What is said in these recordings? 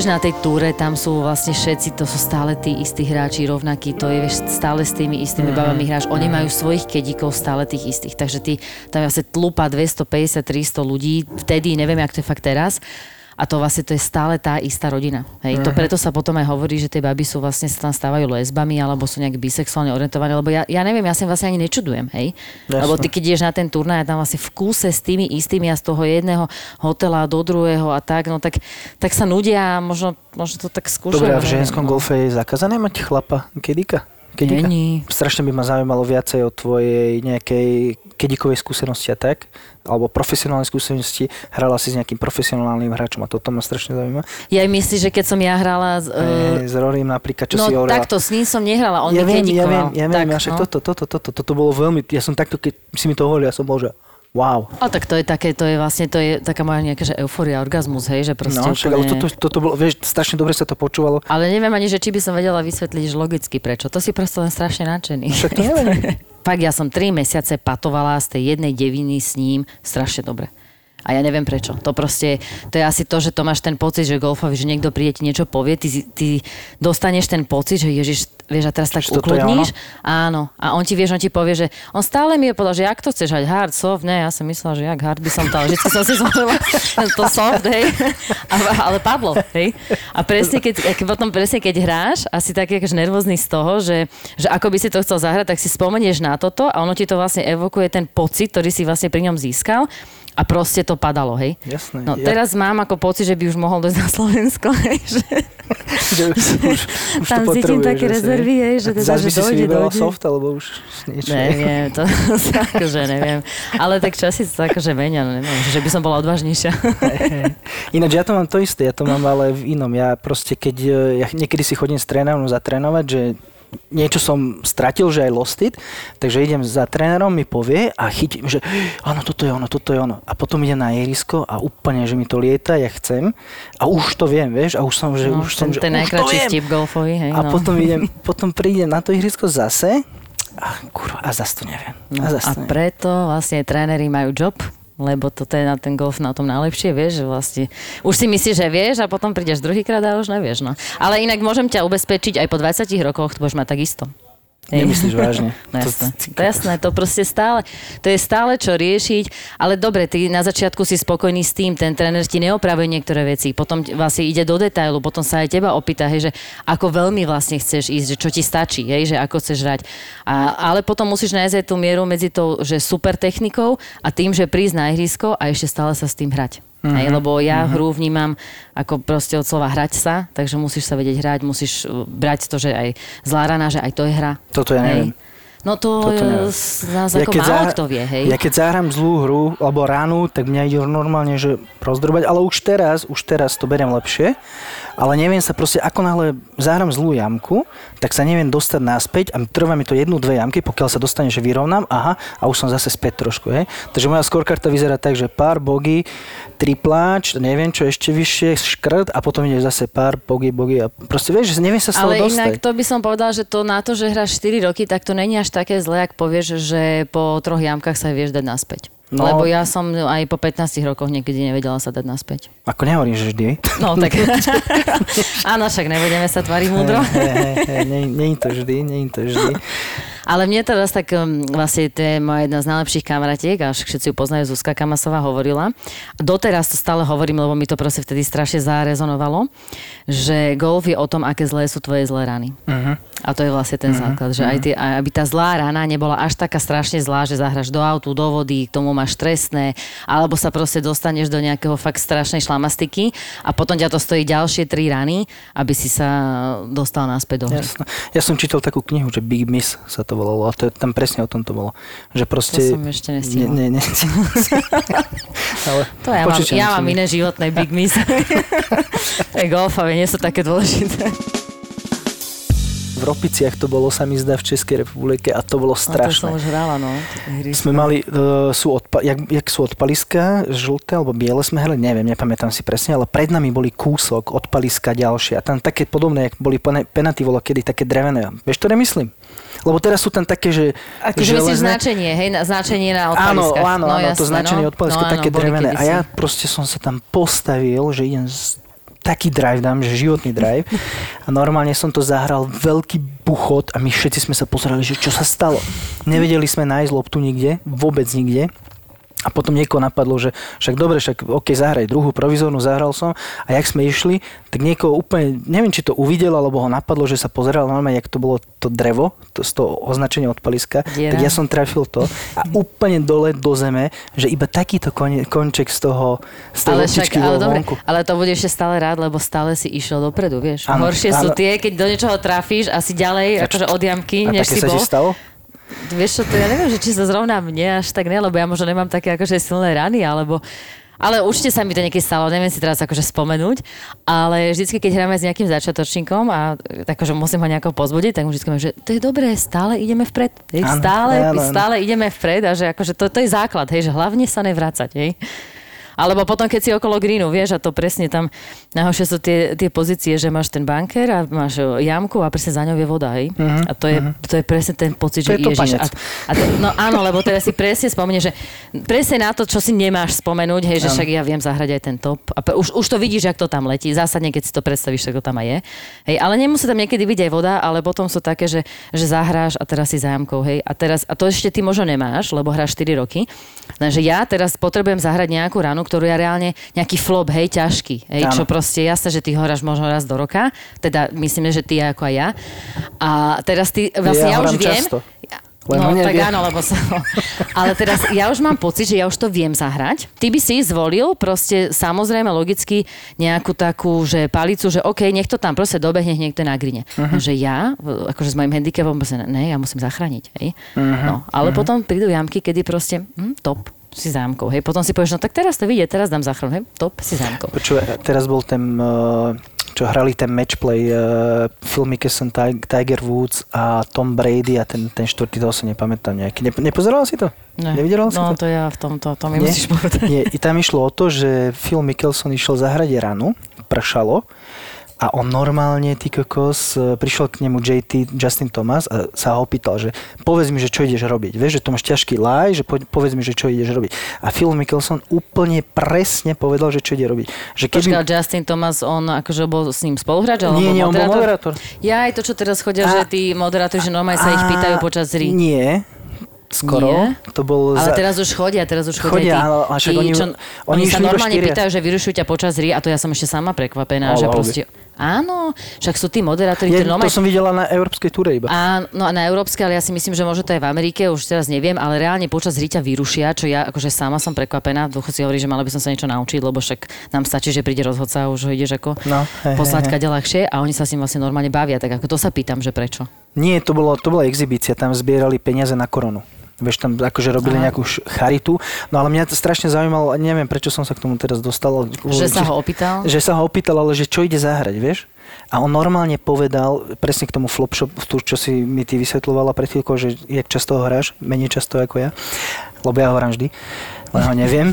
Tiež na tej túre, tam sú vlastne všetci, to sú stále tí istí hráči, rovnakí, to je vieš, stále s tými istými babami hráš. Oni majú svojich kedíkov stále tých istých, takže ty tam vlastne tlupa 250-300 ľudí, vtedy, neviem, jak to je fakt teraz, a to vlastne to je stále tá istá rodina. Hej. To preto sa potom aj hovorí, že tie baby sú vlastne sa tam stávajú lesbami alebo sú nejak bisexuálne orientované, lebo ja, ja neviem, ja sa vlastne ani nečudujem, hej. Jasné. Lebo ty keď ideš na ten turnaj a tam vlastne v kúse s tými istými a z toho jedného hotela do druhého a tak, no tak, tak sa nudia a možno, možno to tak skúšajú. Dobre, a v ženskom no. golfe je zakázané mať chlapa? Kedika? Není. Strašne by ma zaujímalo viacej o tvojej nejakej kedikovej skúsenosti a tak, alebo profesionálnej skúsenosti. Hrala si s nejakým profesionálnym hráčom a toto ma strašne zaujíma. Ja aj myslíš, že keď som ja hrala... z- Uh, s Rorym napríklad, čo no si hovorila. takto, s ním som nehrala, on ja mi viem, ja viem, ja viem, tak, ja však no. toto, toto, toto, toto bolo veľmi, ja som takto, keď si mi to hovoril, ja som bol, že wow. A tak to je také, to je vlastne, to je taká moja nejaká, že euforia, orgazmus, hej, že proste No, však, ale úplne... toto, toto bolo, vieš, strašne dobre sa to počúvalo. Ale neviem ani, že či by som vedela vysvetliť že logicky prečo. To si proste len strašne nadšený. Však to neviem. Fakt, ja som 3 mesiace patovala z tej jednej deviny s ním strašne dobre. A ja neviem prečo. To proste, to je asi to, že to máš ten pocit, že golfovi, že niekto príde ti niečo povie, ty, ty dostaneš ten pocit, že ježiš, vieš, a teraz tak je ukludníš. Áno. A on ti, vieš, on ti povie, že on stále mi je povedal, že jak to chceš hať hard, soft, ne, ja som myslela, že jak hard by som to, ale vždy som si zvolila to soft, hej. A, ale padlo, hej. A presne keď, keď potom presne keď hráš a si taký akože nervózny z toho, že, že ako by si to chcel zahrať, tak si spomenieš na toto a ono ti to vlastne evokuje ten pocit, ktorý si vlastne pri ňom získal a proste to padalo, hej. Jasné. No Ja- teraz mám ako pocit, že by už mohol dojsť na Slovensko, hej, že že už, už, už Tam cítim také asi, rezervy, hej, že teda, že by si dojde, vybrala dojde. soft, alebo už niečo. Neviem, to sa akože neviem. Ale tak časy sa akože menia, no neviem, že by som bola odvážnejšia. Ináč ja to mám to isté, ja to mám ale v inom. Ja proste keď, e, ja niekedy si chodím s trénerom zatrénovať, že niečo som stratil, že aj lost it, takže idem za trénerom, mi povie a chytím, že áno, toto je ono, toto je ono. A potom idem na ihrisko a úplne, že mi to lieta, ja chcem a už to viem, vieš, a už som, že No, už som, ten, že ten už to viem. golfový, hej, A no. potom idem, potom prídem na to ihrisko zase a kurva, a zase to neviem. No, a zase a neviem. preto vlastne tréneri majú job, lebo toto je na ten golf na tom najlepšie, vieš, že vlastne už si myslíš, že vieš a potom prídeš druhýkrát a už nevieš, no. Ale inak môžem ťa ubezpečiť, aj po 20 rokoch to budeš mať takisto. Hej. Nemyslíš vážne? No To- jasné, ty to, jasné, to proste stále, to je stále čo riešiť, ale dobre, ty na začiatku si spokojný s tým, ten tréner ti neopravuje niektoré veci, potom ti- vlastne ide do detailu, potom sa aj teba opýta, hej, že ako veľmi vlastne chceš ísť, že čo ti stačí, hej, že ako chceš hrať. A, ale potom musíš nájsť aj tú mieru medzi tou, že super technikou a tým, že prísť na ihrisko a ešte stále sa s tým hrať. Mm-hmm. Hej, lebo ja mm-hmm. hru vnímam ako proste od slova hrať sa, takže musíš sa vedieť hrať, musíš uh, brať to, že aj zlá rana, že aj to je hra. Toto ja neviem. Hej. No to nás ako málo zahra- kto vie, hej. Ja keď zahrám zlú hru alebo ránu, tak mňa ide normálne, že rozdrobať, ale už teraz, už teraz to beriem lepšie, ale neviem sa proste, ako náhle zahrám zlú jamku, tak sa neviem dostať naspäť a trvá mi to jednu, dve jamky, pokiaľ sa dostane, že vyrovnám, aha, a už som zase späť trošku, hej. Takže moja scorekarta vyzerá tak, že pár bogy, tripláč, neviem čo ešte vyššie, škrt a potom ide zase pár bogy, bogy a proste vieš, že neviem sa z toho Ale dostať. inak to by som povedala, že to na to, že hráš 4 roky, tak to není až také zlé, ak povieš, že po troch jamkách sa vieš dať naspäť. No. Lebo ja som aj po 15 rokoch niekedy nevedela sa dať naspäť. Ako nehovorím, že vždy. No tak. Áno, však nebudeme sa tvariť múdro. Je to vždy, je to vždy. Ale mne teraz tak um, vlastne to je moja jedna z najlepších kamaratiek, a však všetci ju poznajú, Zuzka Kamasová hovorila. Doteraz to stále hovorím, lebo mi to proste vtedy strašne zarezonovalo, že golf je o tom, aké zlé sú tvoje zlé rany. Uh-huh. A to je vlastne ten základ, že aj tie, aby tá zlá rana nebola až taká strašne zlá, že zahraš do autu, do vody, k tomu máš trestné, alebo sa proste dostaneš do nejakého fakt strašnej šlamastiky a potom ťa to stojí ďalšie tri rany, aby si sa dostal naspäť do hry. Jasné. Ja som čítal takú knihu, že Big Miss sa to volalo a to je, tam presne o tom to bolo. Že proste... To som ešte nestihla. Nie, nie, nie. Ale To ja mám, ja mám iné životné big miss. to je golf, ale nie sú také dôležité. V Ropiciach to bolo, sa mi zdá, v Českej republike a to bolo No, to som strašné. už hrala, no. Hry Sme mali, uh, sú odpa- jak, jak sú odpaliska, žlté alebo biele sme hrali, neviem, nepamätám si presne, ale pred nami boli kúsok, odpaliska ďalšie a tam také podobné, jak boli pen- penaty, bolo kedy také drevené. Vieš, ktoré myslím? Lebo teraz sú tam také, že Akože myslíš železné- značenie, hej, na- značenie na Áno, odpaliskách. áno, no, áno, to jasné, značenie no. odpaliska no, áno, také drevené. A ja proste som sa tam postavil, že idem z taký drive dám, že životný drive. A normálne som to zahral veľký buchot a my všetci sme sa pozerali, že čo sa stalo. Nevedeli sme nájsť loptu nikde, vôbec nikde. A potom niekoho napadlo, že však dobre, však OK, zahraj druhú provizórnu, zahral som. A jak sme išli, tak niekoho úplne, neviem, či to uvidel, alebo ho napadlo, že sa pozeral normálne, jak to bolo to drevo, to, z toho označenia odpaliska. Diera. Tak ja som trafil to a úplne dole do zeme, že iba takýto kon, konček z toho, z tej Ale však, ale dobre, ale to budeš ešte stále rád, lebo stále si išiel dopredu, vieš. Áno, Horšie sú áno. tie, keď do niečoho trafíš a si ďalej, akože od jamky, A než si bol. stalo? Vieš čo, to ja neviem, že či sa zrovna mne až tak ne, lebo ja možno nemám také akože silné rany, alebo ale určite sa mi to niekedy stalo, neviem si teraz akože spomenúť, ale vždycky, keď hráme s nejakým začiatočníkom a akože musím ho nejako pozbudiť, tak mu vždycky poviem, že to je dobré, stále ideme vpred. Hej, stále, stále ideme vpred a že akože to, to je základ, hej, že hlavne sa nevrácať, hej. Alebo potom, keď si okolo greenu, vieš, a to presne tam, najhoršie sú tie, tie pozície, že máš ten banker a máš o, jamku a presne za ňou je voda, hej. Mhm, A to je, to je presne ten pocit, To že je ježiš. A, a to, no áno, lebo teraz si presne spomenie, že presne na to, čo si nemáš spomenúť, hej, že však ja viem zahrať aj ten top. A už, už to vidíš, jak to tam letí. Zásadne, keď si to predstavíš, tak to tam aj je. Hej, ale nemusí tam niekedy byť aj voda, ale potom sú také, že, že zahráš a teraz si zájamkou, hej. A teraz, a to ešte ty možno nemáš, lebo hráš 4 roky. Takže ja teraz potrebujem zahrať nejakú ranu, ktorú ja reálne, nejaký flop, hej, ťažký, hej, Áno. čo proste jasné, že ty ho hráš možno raz do roka, teda myslím, že ty ako aj ja. A teraz ty, vlastne ja, Ja už viem, často. No, Len ho tak áno, lebo sa... Ale teraz ja už mám pocit, že ja už to viem zahrať. Ty by si zvolil proste samozrejme logicky nejakú takú, že palicu, že OK, nech to tam proste dobehne niekto na grine. Mhm. Že ja, akože s mojim handicapom, proste, ne, ja musím zachrániť. Hej? Mhm. No, ale potom prídu jamky, kedy proste hm, top si zámkou. Hej. Potom si povieš, no tak teraz to vidie, teraz dám záchranu. Hej, top si zámkou. Počúvaj, teraz bol ten, uh, čo hrali ten matchplay Phil Mickelson, Ti- Tiger Woods a Tom Brady a ten, ten štvrtý, toho sa nepamätám nejaký. Nepo, nepozeral si to? Ne. Nevidel si no, to? to ja v tomto, to mi Nie? musíš povedať. Nie, i tam išlo o to, že Phil Mickelson išiel zahrať ranu, pršalo a on normálne, ty kokos, e, prišiel k nemu JT, Justin Thomas a sa ho opýtal, že povedz mi, že čo ideš robiť. Vieš, že to máš ťažký laj, že po- povedz mi, že čo ideš robiť. A Phil Mickelson úplne presne povedal, že čo ide robiť. Že keby... Počkaj, Justin Thomas, on akože bol s ním spoluhráč? Alebo Nie, nie, on bol moderátor? moderátor. Ja aj to, čo teraz chodia, A- že tí moderátori, že normálne sa ich A- pýtajú počas hry. Nie, skoro. Nie? To bol Ale za... teraz už chodia, teraz už chodia, Chodia, tí, áno, a však tí, oni- čo, oni oni, sa normálne štyria. pýtajú, že vyrušujú ťa počas hry a to ja som ešte sama prekvapená, Ale že proste... Áno, však sú tí moderátori, ktorí to som videla na európskej túre iba. A, no na európske, ale ja si myslím, že možno to aj v Amerike, už teraz neviem, ale reálne počas hry ťa vyrušia, čo ja akože sama som prekvapená. Duchu si hovorí, že mala by som sa niečo naučiť, lebo však nám stačí, že príde rozhodca a už ho ideš ako No, hej, poslať hej, hej. kade ľahšie a oni sa s ním vlastne normálne bavia. Tak ako to sa pýtam, že prečo. Nie, to, bolo, to bola exibícia, tam zbierali peniaze na koronu. Vieš, tam akože robili Aha. nejakú charitu. No ale mňa to strašne zaujímalo, neviem, prečo som sa k tomu teraz dostal. Že sa ho opýtal? Že sa ho opýtal, ale že čo ide zahrať, vieš? A on normálne povedal, presne k tomu flop shop, tu, čo si mi ty vysvetľovala pred chvíľkou, že jak často ho hráš, menej často ako ja, lebo ja ho hrám vždy, len ho neviem.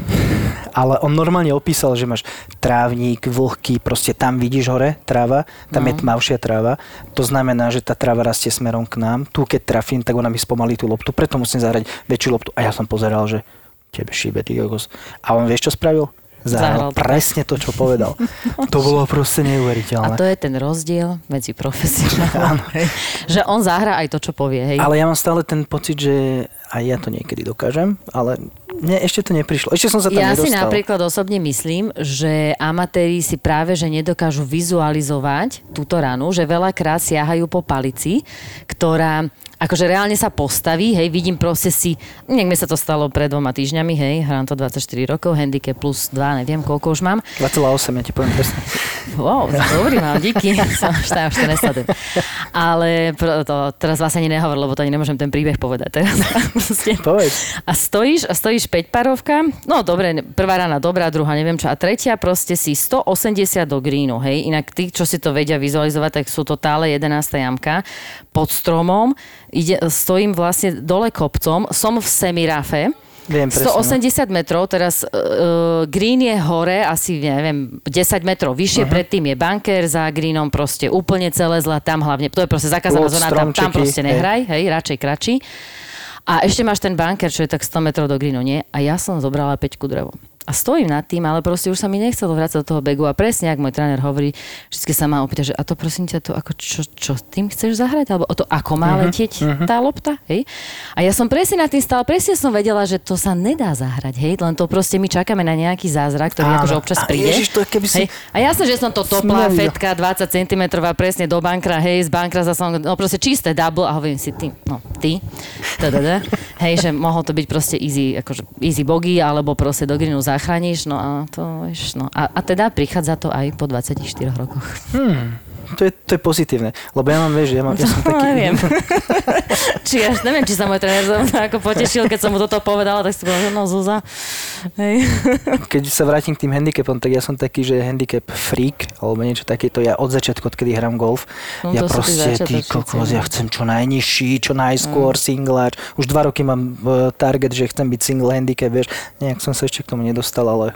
Ale on normálne opísal, že máš trávnik, vlhký, proste tam vidíš hore tráva, tam No. je tmavšia tráva. To znamená, že tá tráva rastie smerom k nám. Tu keď trafím, tak ona mi spomalí tú loptu, preto musím zahrať väčšiu loptu. A ja som pozeral, že tebe šíbe, ty kokos. A on vieš, čo spravil? Zahral Zahral presne to, čo povedal. to bolo proste A neuveriteľné. to je ten rozdiel medzi profesionálom. že on zahrá aj to, čo povie. Hej. Ale ja mám stále ten pocit, že aj ja to niekedy dokážem, ale mne ešte to neprišlo. Ešte som sa tam Ja si nedostal. napríklad osobne myslím, že amatéri si práve že nedokážu vizualizovať túto ranu, že veľakrát siahajú po palici, ktorá akože reálne sa postaví, hej, vidím proste si, niekde sa to stalo pred dvoma týždňami, hej, hrám to 24 rokov, handicap plus 2, neviem koľko už mám. 2,8, ja ti poviem presne. Wow, dobrý mám, díky. Som už tam, už to nesledujem. Ale to, teraz vlastne ani nehovor, lebo to ani nemôžem ten príbeh povedať teraz. Povedz. A stojíš, a stojíš 5 parovka, no dobre, prvá rána dobrá, druhá neviem čo, a tretia proste si 180 do greenu, hej. Inak tí, čo si to vedia vizualizovať, tak sú to tále 11. jamka pod stromom, ide, stojím vlastne dole kopcom, som v semirafe, Viem presne. no. 180 metrov, teraz uh, green je hore, asi neviem, 10 metrov vyššie, uh-huh. predtým je bunker za greenom, proste úplne celé zle, tam hlavne, to je proste zakázaná zóna, tam, tam proste hej. nehraj, hej, radšej kračí. A ešte máš ten bunker, čo je tak 100 metrov do greenu, nie? A ja som zobrala 5 drevo. A stojím nad tým, ale proste už sa mi nechcelo vrácať do toho begu a presne, ak môj tréner hovorí, vždy sa ma opýta, že a to prosím ťa, to ako čo, čo tým chceš zahrať? Alebo o to, ako má Mhm, letieť tá lopta? Hej? A ja som presne nad tým stále, presne som vedela, že to sa nedá zahrať, hej? Len to proste my čakáme na nejaký zázrak, ktorý Áno. akože občas A príde. Ježiš, to je keby si- hej? A jasné, že som to topla, nevidel. fetka 20 cm presne do bankra, hej, z bankra zase, no proste čisté double a hovorím si, ty, no, ty, hej, že mohol to byť proste easy, akože easy bogy, alebo proste do greenu zachrániš, no a to, vieš, no. A, a teda prichádza to aj po 24 rokoch. To je, to je pozitívne, lebo ja mám, vieš, ja, mám, ja som No, taký... neviem. či až, neviem, či sa môj tréner ako potešil, keď som mu toto povedala, tak si povedala, že no Zúza. Hej. Keď sa vrátim k tým handicapom, tak ja som taký, že handicap freak, alebo niečo takéto. Ja od začiatku, odkedy hrám golf, No, ja proste, ty kokos, no. ja chcem čo najnižší, čo najskôr, Mm. singláč. Už dva roky mám e, target, že chcem byť single handicap, vieš. Nejak som sa ešte k tomu nedostal, ale,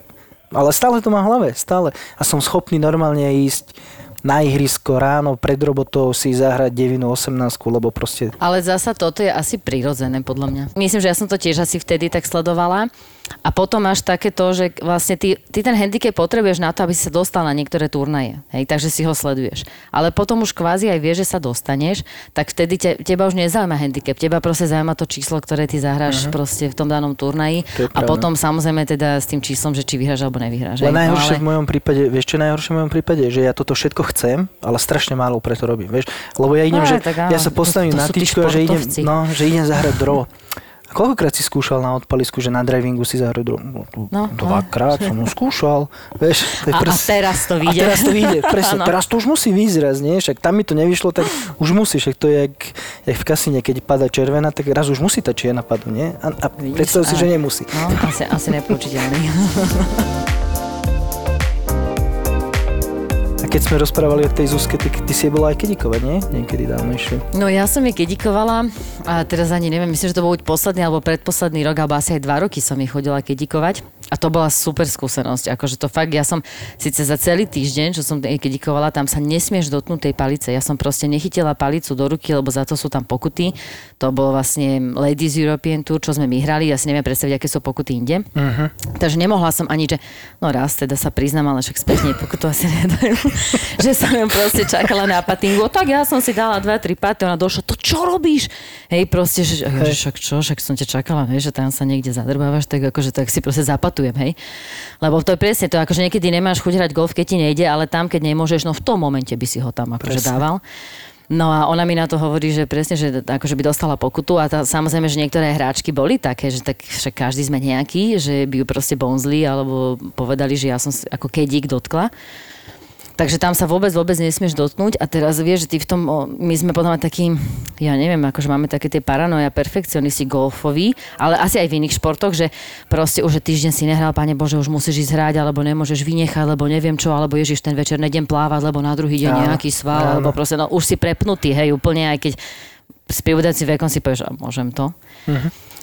ale stále to mám v hlave, stále. A som schopný normálne ísť na ihrisko ráno pred robotou si zahrať devinu 18, lebo proste Ale zasa toto je asi prirodzené, podľa mňa. Myslím, že ja som to tiež asi vtedy tak sledovala. A potom máš také to, že vlastne ty, ty ten handicap potrebuješ na to, aby si sa dostal na niektoré turnaje. Hej, takže si ho sleduješ. Ale potom už kvázi aj vieš, že sa dostaneš, tak vtedy te, teba už nezaujíma handicap. Teba proste zaujíma to číslo, ktoré ty zahráš uh-huh. proste v tom danom turnaji. A potom samozrejme teda s tým číslom, že či vyhráš alebo nevyhráš. Ale hej. najhoršie no, v mojom prípade, vieš čo najhoršie v mojom prípade? Že ja toto všetko chcem, ale strašne málo preto robím, vieš? Lebo ja idem, No, že ja sa postavím to- to na tyčku a že idem, no, že idem zahrať draw. A koľkokrát si skúšal na odpalisku, že na drivingu si zahrať draw? No, No, dvakrát som ho skúšal, vieš? To je A, a teraz to a vyjde. teraz to vyjde, presne, Áno. teraz to už musí vyjsť raz, nie? Však tam mi to nevyšlo, tak už musí, však to je jak, jak v kasíne, keď padá červená, tak raz už musí tá čierna padnúť, nie? A, a predstav si, a- že nemusí. No, asi, asi nepoučiteľný. keď sme rozprávali o tej Zuzke, tak ty si bola aj kedikovať, nie? Niekedy dávnejšie. No ja som jej kedikovala a teraz ani neviem, myslím, že to bol buď posledný alebo predposledný rok, alebo asi aj dva roky som jej chodila kedikovať. A to bola super skúsenosť. Akože to fakt, ja som síce za celý týždeň, čo som kedikovala, tam sa nesmieš dotknúť tej palice. Ja som proste nechytila palicu do ruky, lebo za to sú tam pokuty. To bol vlastne Ladies European Tour, čo sme my hrali. Ja si neviem predstaviť, aké sú pokuty inde. Uh-huh. Takže nemohla som ani, že no raz teda sa priznám, ale však spätne pokutu asi nedajú. že som ju proste čakala na patingu. Tak ja som si dala dva, tri paty, ona došla, to čo robíš? Hej, proste, že, že však čo, však som ťa čakala, hej, že tam sa niekde zadrbávaš, tak akože tak si proste zapatujem, hej. Lebo to je presne to, akože niekedy nemáš chuť hrať golf, keď ti nejde, ale tam, keď nemôžeš, no v tom momente by si ho tam akože Presne. dával. No a ona mi na to hovorí, že presne, že akože by dostala pokutu a tá, samozrejme, že niektoré hráčky boli také, že tak však každý sme nejaký, že by ju proste bonzli alebo povedali, že ja som ako kedík dotkla. Takže tam sa vôbec, vôbec nesmieš dotknúť a teraz vieš, že ty v tom, my sme potom takí, ja neviem, akože máme také tie paranoja, perfekcionisti golfoví, ale asi aj v iných športoch, že proste už že týždeň si nehral, pane Bože, už musíš ísť hrať, alebo nemôžeš vynechať, lebo neviem čo, alebo ježiš, ten večer nejdem plávať, lebo na druhý deň Áno, nejaký sval, áno. alebo proste, no už si prepnutý, hej, úplne aj keď s vekom si povieš, a môžem to.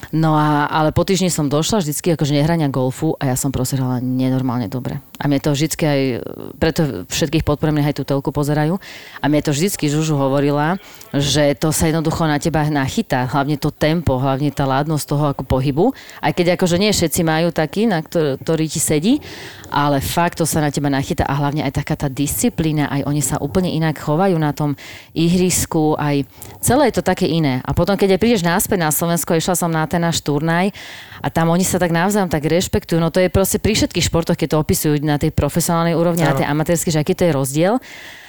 No a, ale po týždni som došla vždycky akože nehrania golfu a ja som proste hrala nenormálne dobre. A mne to vždycky aj, preto všetkých podporujem, nech aj tú telku pozerajú. A mne to vždycky Žužu hovorila, že to sa jednoducho na teba nachytá, hlavne to tempo, hlavne tá ládnosť toho ako pohybu. Aj keď akože nie všetci majú taký, na ktorý, ktorý ti sedí, ale fakt to sa na teba nachytá a hlavne aj taká tá disciplína, aj oni sa úplne inak chovajú na tom ihrisku, aj celé je to také iné. A potom, keď aj prídeš náspäť na Slovensko, išla som na ten náš turnaj a tam oni sa tak navzájom tak rešpektujú. No to je proste pri všetkých športoch, keď to opisujú na tej profesionálnej úrovni a na tej amatérskej, že aký to je rozdiel.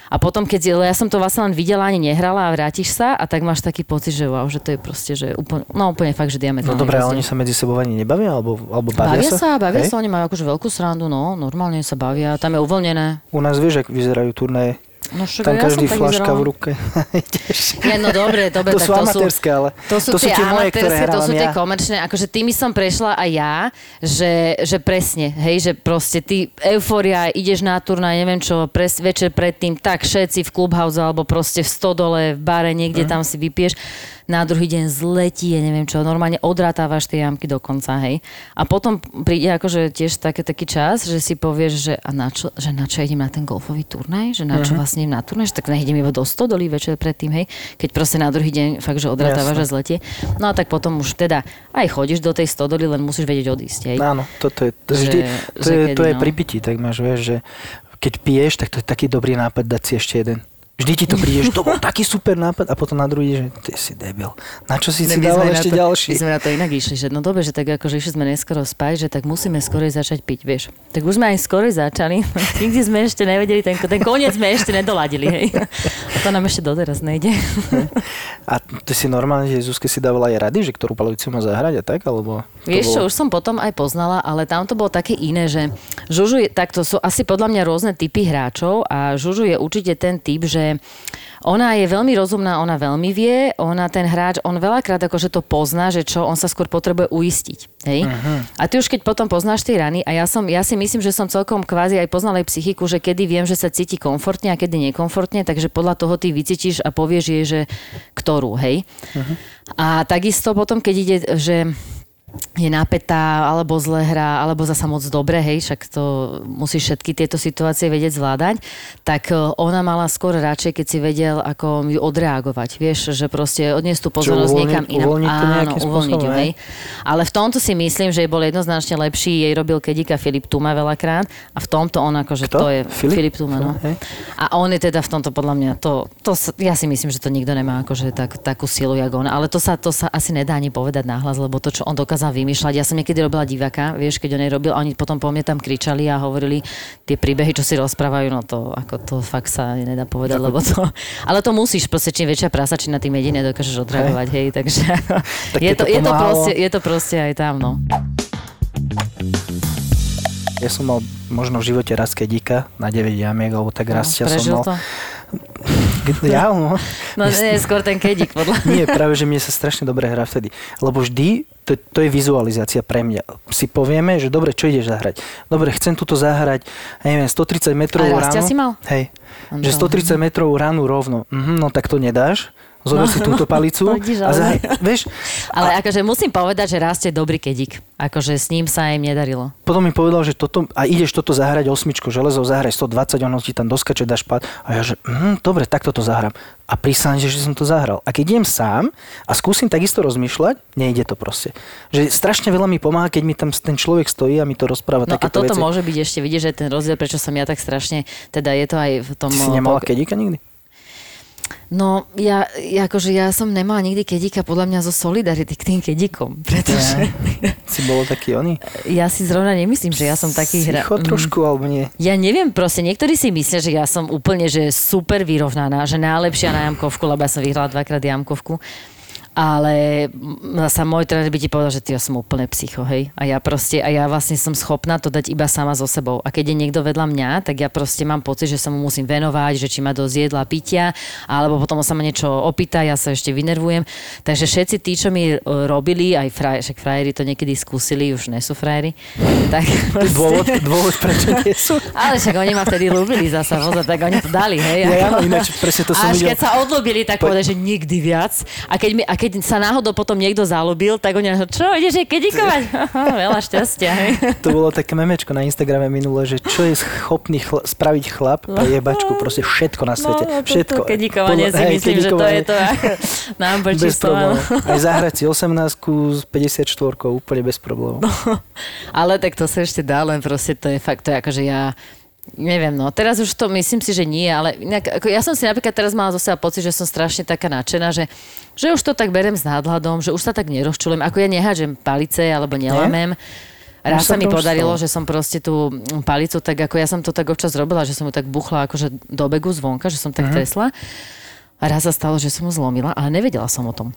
A potom, keď ja som to vlastne len videla, ani nehrala a vrátiš sa a tak máš taký pocit, že wow, že to je proste, že úplne, no úplne fakt, že No diametrálne. dobré, ale oni sa medzi sebou ani nebavia, alebo, alebo bavia, Bavia sa, bavia Hej? sa, oni majú akože veľkú srandu, no, normálne sa bavia, tam je uvoľnené. U nás vieš, ak vyzerajú turnaje. No však Tam ja každý tak flaška v ruke. Nie, no dobre, dobre, To tak sú to sú, ale to sú, to sú tie tie moje, ktoré to sú hrávam tie ja. komerčné, akože tými som prešla aj ja, že, že presne, hej, že proste ty euforia, ideš na turnaj, neviem čo, pres, večer predtým, tak všetci v clubhouse alebo proste v stodole, v bare, niekde Mhm. tam si vypieš, na druhý deň zletí, je neviem čo, normálne odratávaš tie jamky dokonca, hej. A potom príde akože tiež také, taký čas, že si povieš, že a na čo, že na čo idem na ten golfový turnaj, že na čo Mhm. vlastne idem na turnaj, že tak nejdem iba do stodolí večer predtým, hej, keď proste na druhý deň fakt, že odratávaš a Jasné. zletie. No a tak potom už teda aj chodíš do tej stodoly, len musíš vedieť odísť, hej. Áno, toto je, to, Že- vždy, to, že je, kedy, to je no. pri pití, tak máš, vieš, že keď piješ, tak to je taký dobrý nápad dať si ešte jeden. Vždy ti to príde, že to bol taký super nápad a potom na druhý že ty si debil. Na čo si si My dával ešte to, ďalší? My sme na to inak išli, že no dobre, že tak akože išli sme neskoro spať, že tak musíme skorej začať piť, vieš. Tak už sme aj skorej začali, nikdy sme ešte nevedeli, ten, ten koniec sme ešte nedoladili, hej. A to nám ešte doteraz nejde. A ty si normálne, že Zuzke si dávala aj rady, že ktorú palicu má zahrať a tak, alebo... Vieš čo, bolo- už som potom aj poznala, ale tam to bolo také iné, že Žužu je, takto sú asi podľa mňa rôzne typy hráčov a Žužu je určite ten typ, že ona je veľmi rozumná, ona veľmi vie, ona ten hráč, on veľakrát akože to pozná, že čo, on sa skôr potrebuje uistiť. Hej? Uh-huh. A ty už keď potom poznáš tie rany, a ja, som, ja si myslím, že som celkom kvázi aj poznala aj psychiku, že kedy viem, že sa cíti komfortne a kedy nekomfortne, takže podľa toho ty vycítiš a povieš jej, že ktorú, hej. Uh-huh. A takisto potom, keď ide, že je napätá, alebo zle hrá, alebo zasa moc dobre, hej, však to musíš všetky tieto situácie vedieť zvládať, tak e, ona mala skôr radšej, keď si vedel, ako ju odreagovať, vieš, že proste odniesť tú pozornosť uvoľniť- niekam inam. uvoľniť to Áno, uvoľniť ju, hej. Ale v tomto si myslím, že jej bol jednoznačne lepší, jej robil kedika Filip Tuma veľakrát a v tomto on akože Kto? to je Filip? Filip Tuma, no. Hej. A on je teda v tomto podľa mňa, to, to sa, ja si myslím, že to nikto nemá akože tak, takú silu, jak on. Ale to sa, to sa asi nedá ani povedať nahlas, lebo to, čo on dokázal vymýšľať, ja som niekedy robila diváka, vieš, keď on robil, a oni potom po mne tam kričali a hovorili tie príbehy, čo si rozprávajú, no to, ako to fakt sa nedá povedať, lebo to, ale to musíš, proste čím väčšia prasačina, tým jediné dokážeš odreagovať, hej, takže Tak je, to, to je, to proste, je to proste aj tam, no. Ja som mal možno v živote raz kedika na 9 jamiek, alebo tak raz no, som mal. to? Ja, no. No nie, skôr ten kedik, podľa Nie, práve, že mne sa strašne dobre hrá vtedy. Lebo vždy, to, to je vizualizácia pre mňa. Si povieme, že dobre, čo ideš zahrať? Dobre, chcem tuto zahrať, ja neviem, 130 metrov A rastia ránu. si mal? Hej. No Že to- 130 metrov ránu rovno. Mhm, no tak to nedáš. Zober No, si túto palicu no, a ale- zahraj, vieš, Ale akože musím povedať, že rastie dobrý kedik. Akože s ním sa im nedarilo. potom mi povedal, že toto, a ideš toto zahrať osmičku železo, zahraj 120, ono ti tam doskače, dáš pad. A ja, že hm, dobre, takto to zahrám. A prísam, že som to zahral. A keď idem sám a skúsim takisto rozmýšľať, nejde to proste. Že strašne veľa mi pomáha, keď mi tam ten človek stojí a mi to rozpráva No a toto veci. môže byť ešte, vidíš, že ten rozdiel, prečo som ja tak strašne, teda je to aj v tom... Ty si nemala pok- kedíka nikdy? No, ja, ja, akože ja som nemala nikdy kedíka podľa mňa zo solidarity k tým kedikom, pretože Si bolo taký oný? ja si zrovna nemyslím, že ja som taký hra... Psycho trošku, alebo nie? Ja neviem, proste niektorí si myslia, že ja som úplne že super vyrovnaná, že najlepšia na jamkovku, lebo ja som vyhrala dvakrát jamkovku. Ale zasa môj tréner by ti povedal, že ty ja som úplne psycho, hej. A ja proste, a ja vlastne som schopná to dať iba sama so sebou. A keď je niekto vedľa mňa, tak ja proste mám pocit, že sa mu musím venovať, že či má dosť jedla, pitia, alebo potom sa ma niečo opýta, ja sa ešte vynervujem. Takže všetci tí, čo mi e, robili, aj fraj, však frajeri to niekedy skúsili, už nie sú frajeri, tak proste- Dôvod, dôvod, prečo nie sú? ale však oni ma vtedy ľúbili zasa, pozor, tak oni to dali, hej. Ja, ako- áno, ináč presne to som Až videl. keď sa odlúbili, tak Po- povedali, že nikdy viac. A keď, mi, a keď sa náhodou potom niekto zalúbil, tak oni, čo, ideš jej kedikovať? Veľa šťastia, hej. To bolo také memečko na Instagrame minule, že čo je schopný chla- spraviť chlap pre jebačku, proste všetko na svete. No, to, všetko. to kedikovanie si Hej, myslím, že to je to nám Bez čisto. problémov. Aj zahrať si 18 s 54 úplne bez problémov. No. Ale tak to sa ešte dá, len proste to je fakt, to je akože ja Neviem, no teraz už to myslím si, že nie, ale inak, ako ja som si napríklad teraz mala zo seba pocit, že som strašne taká nadšená, že, že už to tak berem s nadhľadom, že už sa tak nerozčulujem, ako ja nehádžem palice alebo nelamem. Raz Už sa mi podarilo, stalo. že som proste tú palicu, tak ako ja som to tak občas robila, že som ju tak buchla akože do begu zvonka, že som tak tresla. A raz sa stalo, že som ju zlomila, ale nevedela som o tom.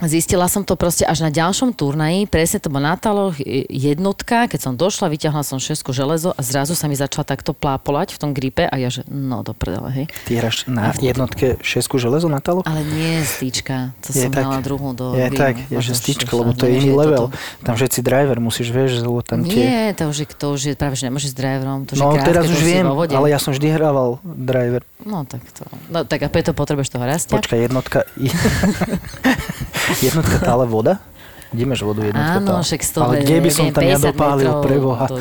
Zistila som to proste až na ďalšom turnaji, presne to bolo na taloch e, jednotka, keď som došla, vyťahla som šesku železo a zrazu sa mi začala takto plápolať v tom gripe a ja že no do prdele, hej. Ty hráš na jednotke šesku železo na talo? Ale nie stýčka, to Je som tak. mala druhú do Je greenu. tak, je že už- lebo to je iný level. toto. Tam všetci driver musíš, vieš, lebo tam tie... Nie, to už, je, to už je práve, že nemôžeš s driverom. To už No je krátke, teraz už viem, ale ja som vždy hrával driver. No tak to... No tak a preto potrebuješ toho rastia. Počkaj, jednotka... jednotka tále voda? Kde máš vodu jednotka Áno, tále? však z toho Ale kde by som tam ja 50 dopálil pre Boha? do.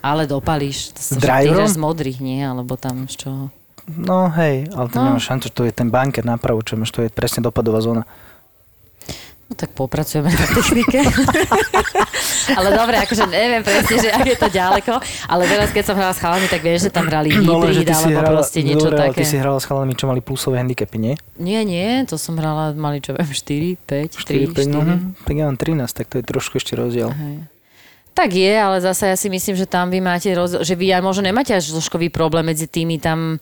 Ale dopalíš. To sa, driverom? Z modrých, nie? Alebo tam z čoho? No hej, ale to No. nemáš šancu, to je ten banker napravo, čo máš, to je presne dopadová zóna. No tak popracujeme na technike. ale dobre, akože neviem presne, že ak je to ďaleko. Ale teraz, keď som hrala s chalami, tak vieš, že tam hrali No, hybrid, alebo proste niečo dobre, ale také. ty si hrala s chalami, čo mali plusové handicapy, nie? Nie, nie, to som hrala, mali čo viem, 4, 5, 3, 4, 5, 4. no, tak ja mám 13, tak to je trošku ešte rozdiel. Hej. Tak je, ale zase ja si myslím, že tam vy máte rozdiel, že vy aj možno nemáte až zložkový problém medzi tými tam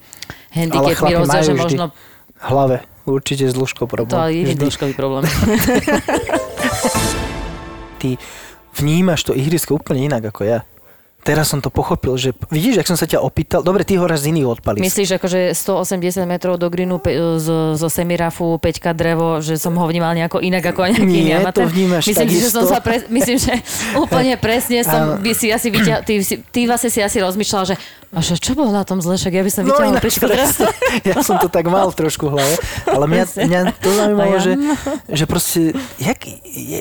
handicapmi rozdiel, že vždy možno v hlave určite s dĺžkou problém. to je dĺžkový problém. Ty vnímaš to ihrisko úplne inak ako ja. Teraz som to pochopil, že vidíš, ak som sa ťa opýtal, dobre, ty horáš z iných odpalísk. Myslíš, akože 180 metrov do greenu pe- z, zo semirafu, peťka drevo, že som ho vnímal nejako inak ako nejaký Nie, iný to amatér? vnímaš myslím, že som sa pre, myslím, že úplne presne som by si asi vyťa, ty, ty vlastne si asi rozmýšľal, že a že čo bolo na tom zle, však ja by som vyťahol drevo. presne. ja som to tak mal trošku v hlave, ale mňa, mňa to zaujímalo, ja? že, že proste, jak,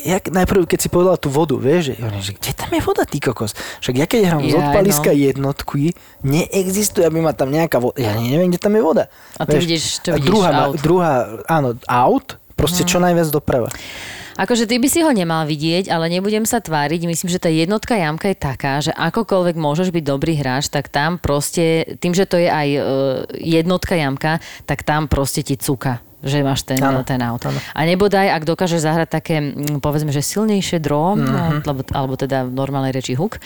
jak najprv, keď si povedala tú vodu, vieš, že, ja že kde tam je voda, ty kokos? Však ja keď hrám z Jaj, odpaliska no. jednotky, neexistuje, aby ma tam nejaká voda, ja neviem, kde tam je voda. A ty vidíš- čo vidíš? Druhá, Aut. druhá, áno, aut, proste čo najviac doprava. Akože ty by si ho nemal vidieť, ale nebudem sa tváriť. Myslím, že tá jednotka jamka je taká, že akokoľvek môžeš byť dobrý hráč, tak tam proste, tým, že to je aj e, jednotka jamka, tak tam proste ti cuka že máš ten, Áno, ten aut. áno. A nebodaj, ak dokážeš zahrať také, mm, povedzme, že silnejšie draw, Mhm. no, alebo, alebo teda v normálnej reči hook,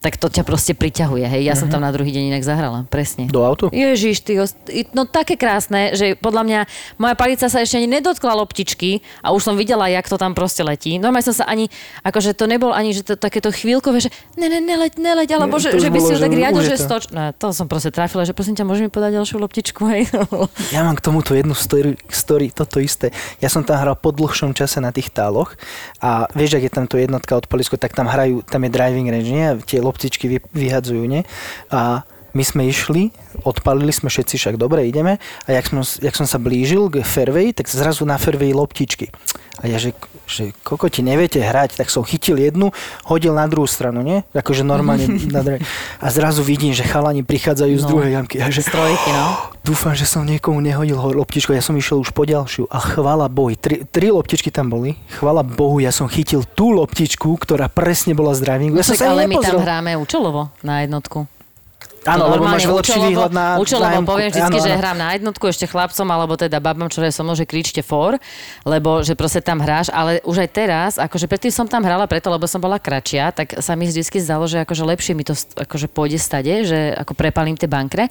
tak to ťa proste priťahuje. Hej, ja som Mhm. tam na druhý deň inak zahrala, presne. Do autu? Ježiš, ty, no také krásne, že podľa mňa moja palica sa ešte ani nedotkla loptičky a už som videla, jak to tam proste letí. Normálne som sa ani, akože to nebol ani, že to takéto chvíľkové, že ne, ne, neleď, neleď, alebo že, že by si ju tak riadil, že to. stoč... No, to som proste trafila, že prosím ťa, môžeš mi podať ďalšiu loptičku, hej? Ja mám k tomuto jednu story, story, toto isté. Ja som tam hral po dlhšom čase na tých táloch a vieš, ak je tam to jednotka od palisko, tak tam hrajú, tam je driving range, nie? Tie loptičky vy, vyhadzujú, nie? A my sme išli, odpalili sme všetci, však dobre, ideme. A jak som, jak som sa blížil k fairway, tak zrazu na fairway loptičky. A ja, že, že kokoti, neviete hrať, tak som chytil jednu, hodil na druhú stranu, nie? Akože normálne na druhej. A zrazu vidím, že chalani prichádzajú z No. druhej jamky. A že, Z trojky, no. Dúfam, že som niekomu nehodil ho loptičku. Ja som išiel už po ďalšiu a chvala Bohu. Tri, tri loptičky tam boli. Chvala Bohu, ja som chytil tú loptičku, ktorá presne bola z drivingu. Ja som Však, sa ale my tam hráme účelovo na jednotku. Áno, lebo máš lepší výhľad na Účelovo poviem vždy, že hrám na jednotku ešte chlapcom, alebo teda babám, čo je so mnou, že kričte for, lebo že proste tam hráš, ale už aj teraz, akože predtým som tam hrala preto, lebo som bola kratšia, tak sa mi vždy zdalo, že akože lepšie mi to akože pôjde stade, že ako prepalím tie bankre.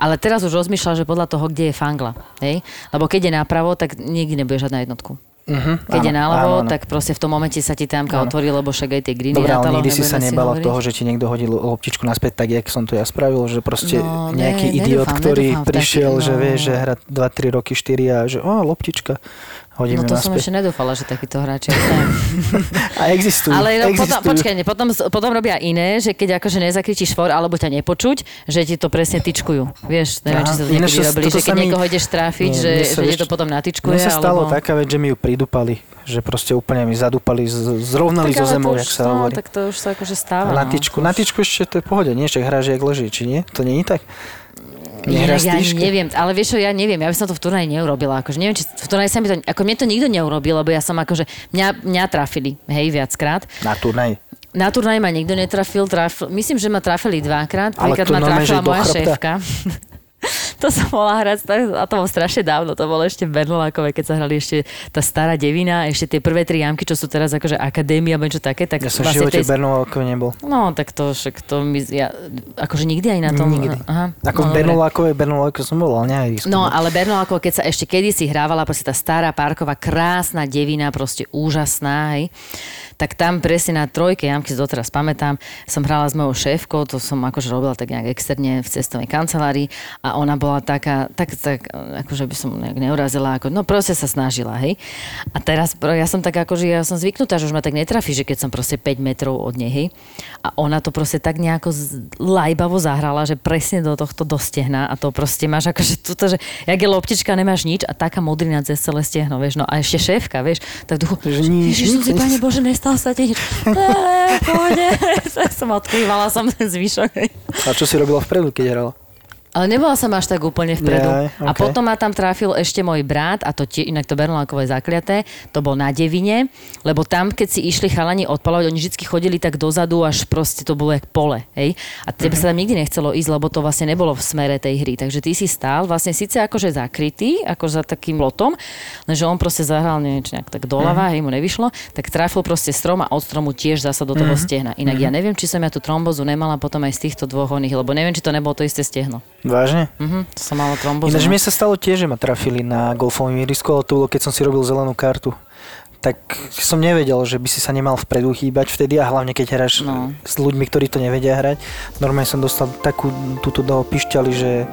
Ale teraz už rozmýšľam, že podľa toho, kde je fangla. Hej? Lebo keď je napravo, tak nikdy nebudeš na jednotku. Uh-huh, Keď je náľavo, áno, áno. tak proste v tom momente sa ti tamka Áno. otvorí, lebo však aj tie griny Dobre, ale nikdy si sa nebala hovoriť. toho, že ti niekto hodil loptičku naspäť tak, jak som to ja spravil, že proste No, ne, nejaký idiot, nedúfam, ktorý nedúfam v taký- prišiel, že no. vie, že hra 2-3 roky, 4 a že o, loptička, hodíme No to som ešte nedúfala, že takíto hráči. A existujú, Ale no, potom, existujú. počkaj, ne, potom, potom robia iné, že keď akože nezakričíš for alebo ťa nepočuť, že ti to presne tyčkujú. Vieš, neviem, či Aha, sa to niekedy robili, že keď mi- niekoho ideš tráfiť, Nie, že, mne sa že vieš- to potom natyčkuje. Mne sa stalo alebo... taká vec, že mi ju pridupali, že proste úplne mi zadupali, z- zrovnali Tak zo zemou, jak sa no, hovorí. tak to už sa akože stáva. Na no. tyčku, na tyčku ešte to je pohode, nie? Však hráš jak leží, či nie? To nie je tak? Ja, Nehráš ja neviem, ale vieš čo, ja neviem, ja by som to v turnaji neurobila. Akože neviem, či v turnaji sa mi to, ako mne to nikto neurobil, lebo ja som akože, mňa, mňa trafili, hej, viackrát. Na turnaj. Na turnaji ma nikto netrafil, trafil, myslím, že ma trafili dvakrát. To ma trafila moja šéfka. to som bola hrať, a to bolo strašne dávno, to bolo ešte v Bernolákové, keď sa hrali ešte tá stará devina, ešte tie prvé tri jamky, čo sú teraz akože akadémia, alebo niečo také. Tak Ja som v živote tej- Bernolákove nebol. No, tak to však to my, ja, akože nikdy aj na tom. Nikdy. Aha, Ako no, v. Bernolákove, Bernolákove som bol, ale nie aj No, ale Bernolákov, keď sa ešte kedysi hrávala, proste tá stará parková, krásna devina, proste úžasná, hej, tak tam presne na trojke, jamky si doteraz pamätám, som hrala s mojou šéfkou, to som akože robila tak nejak externe v cestovnej kancelárii a ona bola taká, tak, tak akože by som nejak neurazila, ako, no proste sa snažila, hej. A teraz ja som tak akože, ja som zvyknutá, že už ma tak netrafí, že keď som proste 5 metrov od nej, hej. A ona to proste tak nejako lajbavo zahrala, že presne do tohto dostehna a to proste máš akože tuto, že jak je loptička, nemáš nič a taká modrina cez celé stehno, vieš, no a ešte šéfka, vieš, tak duchu, Že nič, Ježiš, som si, pane Bože, nestal pohode. Tak som odkrývala som ten zvyšok. A čo si robila vpredu, keď hrala? Ale nebola som až tak úplne vpredu. Jaj, A ok. potom ma tam trafil ešte môj brat, a to tie, inak to Bernolákové zakliaté, to bol na Devine, lebo tam, keď si išli chalani odpalovať, oni vždy chodili tak dozadu, až proste to bolo jak pole, hej. A tebe sa tam nikdy nechcelo ísť, lebo to vlastne nebolo v smere tej hry. Takže ty si stál vlastne síce akože zakrytý, ako za takým lotom, lenže on proste zahral niečo nejak tak doľava, hej, mu nevyšlo, tak trafil proste strom a od stromu tiež zasa do toho stehna. Inak ja neviem, či som ja tú trombozu nemala potom aj z týchto dvoch oných, lebo neviem, či to nebolo to isté stehno. Vážne? Mhm, to som mala trombozu. Ináč no. mne sa stalo tiež, že ma trafili na golfovom ihrisku, ale to bolo, keď som si robil zelenú kartu. Tak som nevedel, že by si sa nemal vpredu chýbať vtedy a hlavne keď hráš No. s ľuďmi, ktorí to nevedia hrať. Normálne som dostal takú túto do pišťali, že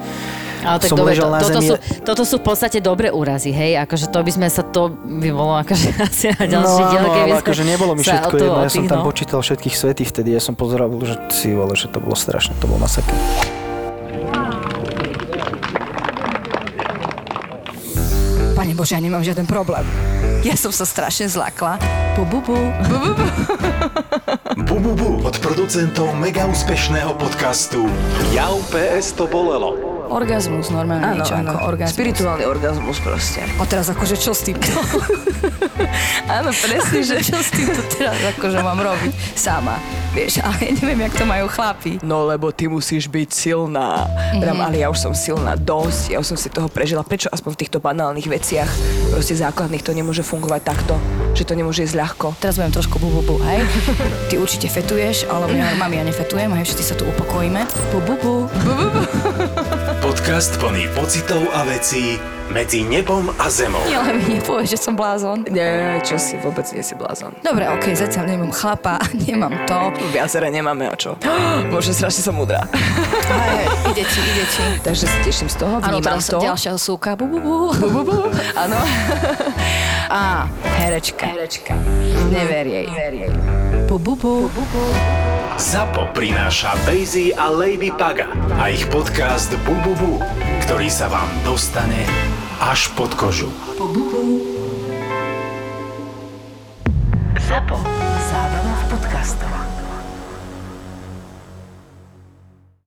Ale tak som dobre, ležal to, na toto, zemi. sú, toto sú v podstate dobré úrazy, hej? Akože to by sme sa, to by bolo akože asi na ďalší no, diel, keby akože nebolo mi všetko jedno, ja som tam odpíhnul. počítal všetkých svetých vtedy, ja som pozeral, že si vole, že to bolo strašné, to bol masaker. Bože, ja nemám žiaden problém. Ja som sa strašne zlakla. Bu, bu, bu. Bu, od producentov mega úspešného podcastu Jau PS to bolelo. Orgazmus, normálne niečo ako orgazmus. Spirituálny orgazmus proste. A teraz akože čo s týmto? Áno, presne, že čo s týmto teraz akože mám robiť sama. Vieš, ale ja neviem, jak to majú chlapi. No lebo ty musíš byť silná. Mm-hmm. ale ja už som silná dosť, ja už som si toho prežila. Prečo aspoň v týchto banálnych veciach, proste základných, to nemôže fungovať takto? Že to nemôže ísť ľahko? Teraz budem trošku bu, bu, bu, hej? Ty určite fetuješ, ale ja, mami, ja nefetujem, hej, všetci sa tu upokojíme. Bu, bu, bu. Podcast plný pocitov a vecí medzi nebom a zemou. Ja len mi nepovieš, že som blázon. Nie, čo si, vôbec nie si blázon. Dobre, okej, zatiaľ nemám chlapa, nemám to. Viacere nemáme o čo. Bože, strašne som múdra. Ide ti, ide ti. Takže sa teším z toho, Áno, vnímam teraz to. ďalšia súka. Bu, bu, bu. Bu, bu, bu. Áno. Á, herečka. Herečka. Never jej. Bu, bu, bu. ZAPO prináša Bejzy a Lady Paga a ich podcast Bu, bu, bu, ktorý sa vám dostane až pod kožu. Zapo. Zábrná v podcastovách.